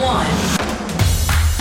One.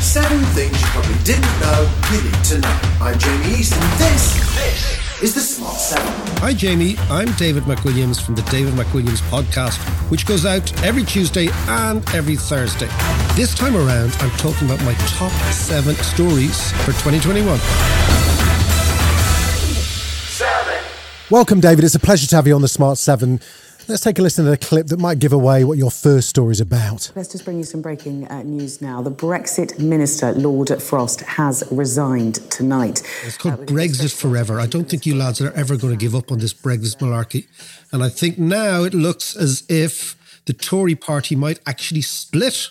Seven things you probably didn't know you need to know. I'm Jamie East, and this, this is the Smart Seven. Hi, Jamie. I'm David McWilliams from the David McWilliams podcast, which goes out every Tuesday and every Thursday. This time around, I'm talking about my top seven stories for 2021. Seven. Welcome, David. It's a pleasure to have you on the Smart 7. Let's take a listen to a clip that might give away what your first story is about. Let's just bring you some breaking uh, news now. The Brexit Minister, Lord Frost, has resigned tonight. It's called Brexit Forever. I don't think you lads are ever going to give up on this Brexit malarkey. And I think now it looks as if the Tory party might actually split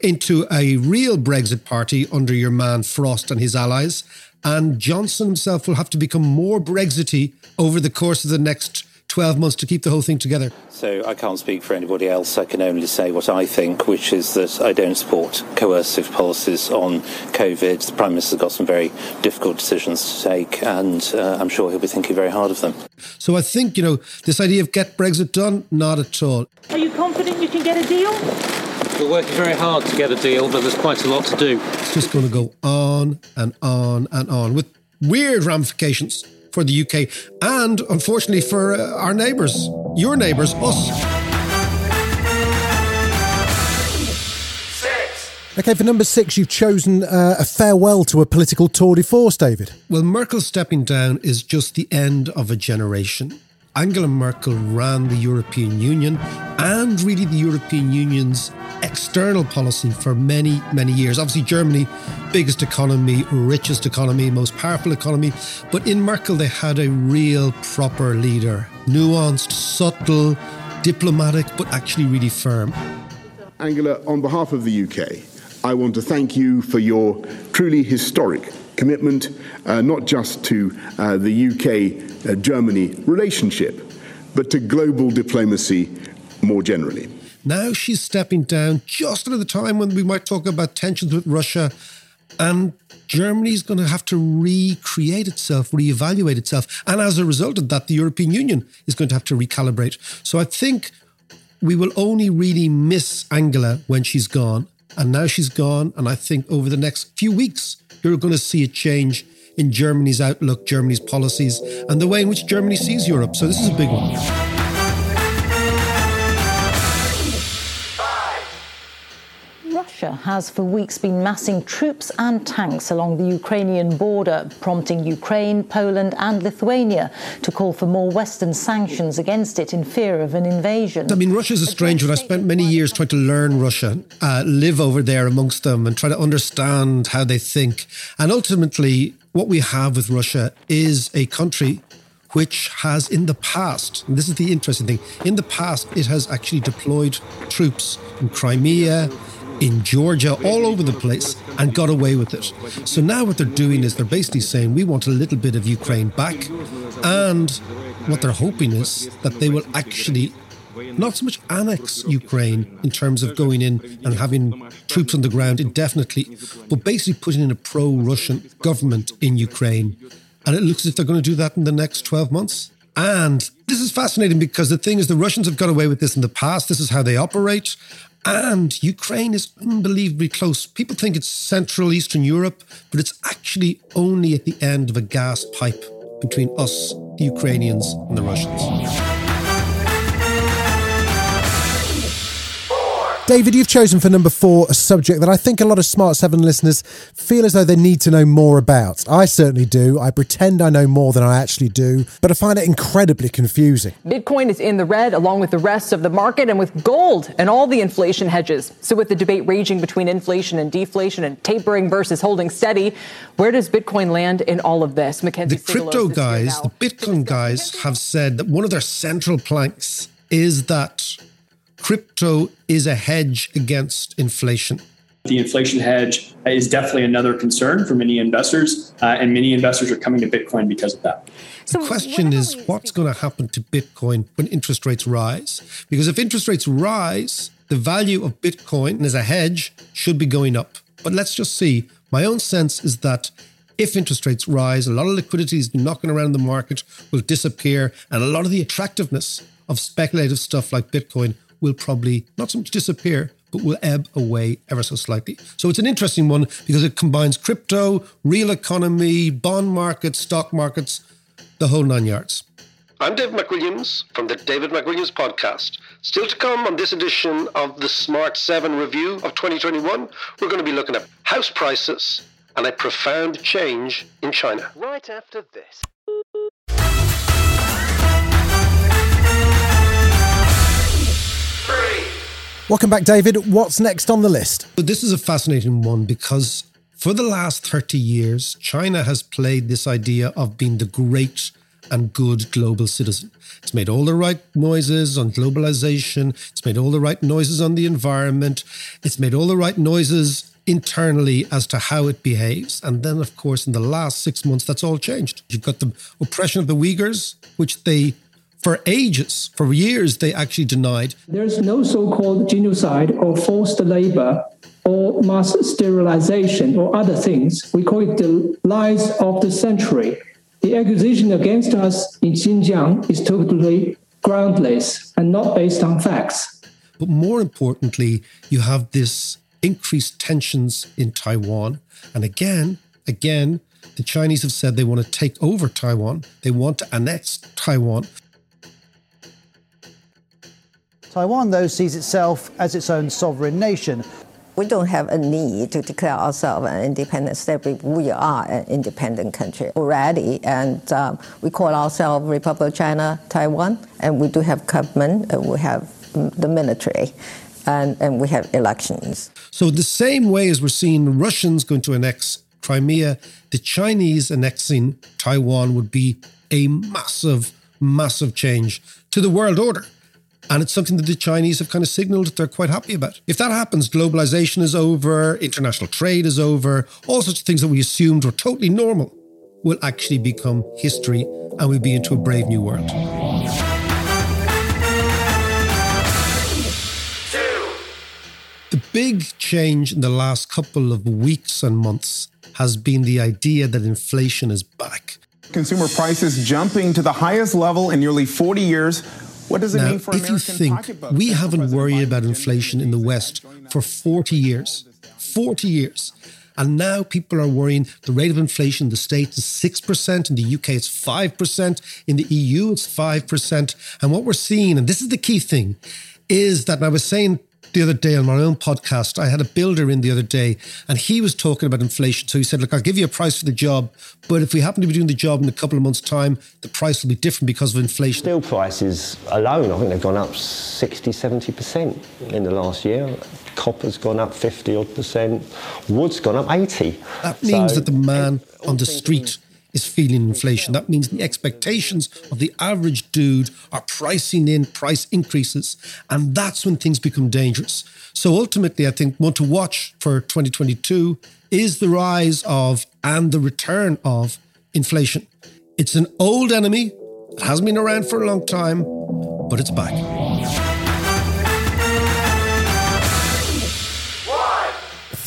into a real Brexit party under your man Frost and his allies. And Johnson himself will have to become more Brexity over the course of the next 12 months to keep the whole thing together. So I can't speak for anybody else. I can only say what I think, which is that I don't support coercive policies on COVID. The Prime Minister's got some very difficult decisions to take, and uh, I'm sure he'll be thinking very hard of them. So I think, you know, this idea of get Brexit done, not at all. Are you confident you can get a deal? We're working very hard to get a deal, but there's quite a lot to do. It's just going to go on and on and on with weird ramifications for the UK and, unfortunately, for uh, our neighbours, your neighbours, us. Okay, for number six, you've chosen uh, a farewell to a political tour de force, David. Well, Merkel stepping down is just the end of a generation. Angela Merkel ran the European Union and really the European Union's external policy for many, many years. Obviously, Germany, biggest economy, richest economy, most powerful economy. But in Merkel, they had a real proper leader, nuanced, subtle, diplomatic, but actually really firm. Angela, on behalf of the UK, I want to thank you for your truly historic commitment, uh, not just to uh, the UK uh, Germany relationship, but to global diplomacy more generally. Now she's stepping down just at the time when we might talk about tensions with Russia. And Germany's going to have to recreate itself, reevaluate itself. And as a result of that, the European Union is going to have to recalibrate. So I think we will only really miss Angela when she's gone. And now she's gone. And I think over the next few weeks, you're going to see a change in Germany's outlook, Germany's policies, and the way in which Germany sees Europe. So this is a big one. Russia has for weeks been massing troops and tanks along the Ukrainian border, prompting Ukraine, Poland, and Lithuania to call for more Western sanctions against it in fear of an invasion. I mean, Russia's a strange one. I spent many years trying to learn Russia, uh, live over there amongst them, and try to understand how they think. And ultimately, what we have with Russia is a country which has in the past, and this is the interesting thing, in the past, it has actually deployed troops in Crimea, in Georgia, all over the place, and got away with it. So now what they're doing is they're basically saying, we want a little bit of Ukraine back. And what they're hoping is that they will actually not so much annex Ukraine in terms of going in and having troops on the ground indefinitely, but basically putting in a pro Russian government in Ukraine. And it looks as if they're going to do that in the next 12 months. And this is fascinating because the thing is, the Russians have got away with this in the past. This is how they operate. And Ukraine is unbelievably close. People think it's Central Eastern Europe, but it's actually only at the end of a gas pipe between us, the Ukrainians, and the Russians. David, you've chosen for number four a subject that I think a lot of Smart 7 listeners feel as though they need to know more about. I certainly do. I pretend I know more than I actually do, but I find it incredibly confusing. Bitcoin is in the red along with the rest of the market and with gold and all the inflation hedges. So, with the debate raging between inflation and deflation and tapering versus holding steady, where does Bitcoin land in all of this? Mackenzie The crypto guys, the Bitcoin guys, have said that one of their central planks is that crypto is a hedge against inflation. The inflation hedge is definitely another concern for many investors, uh, and many investors are coming to Bitcoin because of that. The question is what's going to happen to Bitcoin when interest rates rise? Because if interest rates rise, the value of Bitcoin as a hedge should be going up. But let's just see. My own sense is that if interest rates rise, a lot of liquidity is knocking around the market will disappear, and a lot of the attractiveness of speculative stuff like Bitcoin will probably not so much disappear, but will ebb away ever so slightly. So it's an interesting one because it combines crypto, real economy, bond markets, stock markets, the whole nine yards. I'm Dave McWilliams from the David McWilliams podcast. Still to come on this edition of the Smart 7 review of 2021, we're going to be looking at house prices and a profound change in China. Right after this. Welcome back, David. What's next on the list? This is a fascinating one because for the last 30 years, China has played this idea of being the great and good global citizen. It's made all the right noises on globalization, it's made all the right noises on the environment, it's made all the right noises internally as to how it behaves. And then, of course, in the last six months, that's all changed. You've got the oppression of the Uyghurs, which they for ages, for years, they actually denied. There's no so called genocide or forced labor or mass sterilization or other things. We call it the lies of the century. The accusation against us in Xinjiang is totally groundless and not based on facts. But more importantly, you have this increased tensions in Taiwan. And again, again, the Chinese have said they want to take over Taiwan. They want to annex Taiwan. Taiwan, though, sees itself as its own sovereign nation. We don't have a need to declare ourselves an independent state. We are an independent country already, and um, we call ourselves Republic of China, Taiwan, and we do have government, and we have the military, and, and we have elections. So the same way as we're seeing the Russians going to annex Crimea, the Chinese annexing Taiwan would be a massive, massive change to the world order. And it's something that the Chinese have kind of signaled that they're quite happy about. If that happens, globalization is over, international trade is over, all sorts of things that we assumed were totally normal will actually become history and we'll be into a brave new world. The big change in the last couple of weeks and months has been the idea that inflation is back. Consumer prices jumping to the highest level in nearly 40 years what does it now, mean for if American you think we haven't worried about inflation in the West for 40 years, 40 years, and now people are worrying the rate of inflation in the States is 6%, in the UK it's 5%, in the EU it's 5%. And what we're seeing, and this is the key thing, is that I was saying the other day on my own podcast, I had a builder in the other day and he was talking about inflation. So he said, Look, I'll give you a price for the job, but if we happen to be doing the job in a couple of months' time, the price will be different because of inflation. Steel prices alone, I think they've gone up 60, 70% in the last year. Copper's gone up 50 odd percent. Wood's gone up 80. That means So- that the man on the street is feeling inflation. That means the expectations of the average dude are pricing in price increases. And that's when things become dangerous. So ultimately, I think one to watch for 2022 is the rise of and the return of inflation. It's an old enemy. It hasn't been around for a long time, but it's back.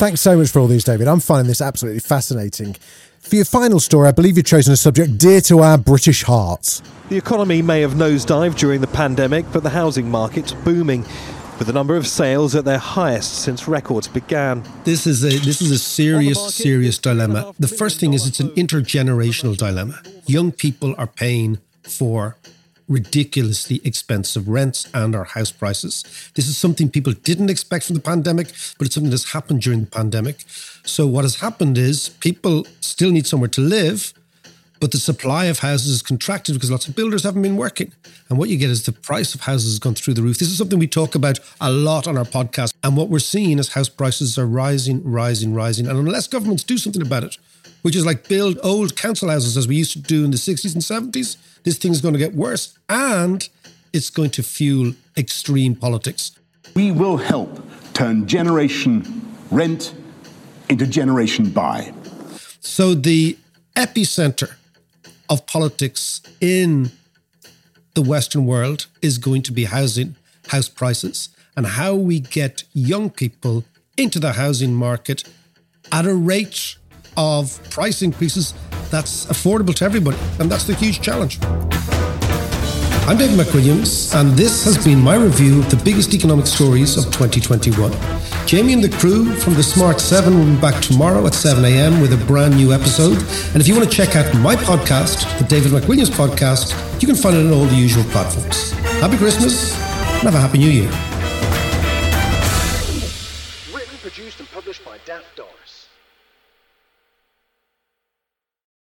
Thanks so much for all these, David. I'm finding this absolutely fascinating. For your final story, I believe you've chosen a subject dear to our British hearts. The economy may have nosedived during the pandemic, but the housing market's booming, with the number of sales at their highest since records began. This is a this is a serious serious dilemma. The first thing is it's an intergenerational dilemma. Young people are paying for ridiculously expensive rents and our house prices. This is something people didn't expect from the pandemic, but it's something that's happened during the pandemic. So what has happened is people still need somewhere to live, but the supply of houses is contracted because lots of builders haven't been working. And what you get is the price of houses has gone through the roof. This is something we talk about a lot on our podcast. And what we're seeing is house prices are rising, rising, rising. And unless governments do something about it, which is like build old council houses as we used to do in the 60s and 70s, this thing's going to get worse. And it's going to fuel extreme politics. We will help turn generation rent into generation buy. So the epicenter of politics in the Western world is going to be housing, house prices, and how we get young people into the housing market at a rate of price increases that's affordable to everybody. And that's the huge challenge. I'm David McWilliams, and this has been my review of the biggest economic stories of 2021. Jamie and the crew from the Smart 7 will be back tomorrow at 7 a.m. with a brand new episode. And if you want to check out my podcast, the David McWilliams podcast, you can find it on all the usual platforms. Happy Christmas and have a Happy New Year.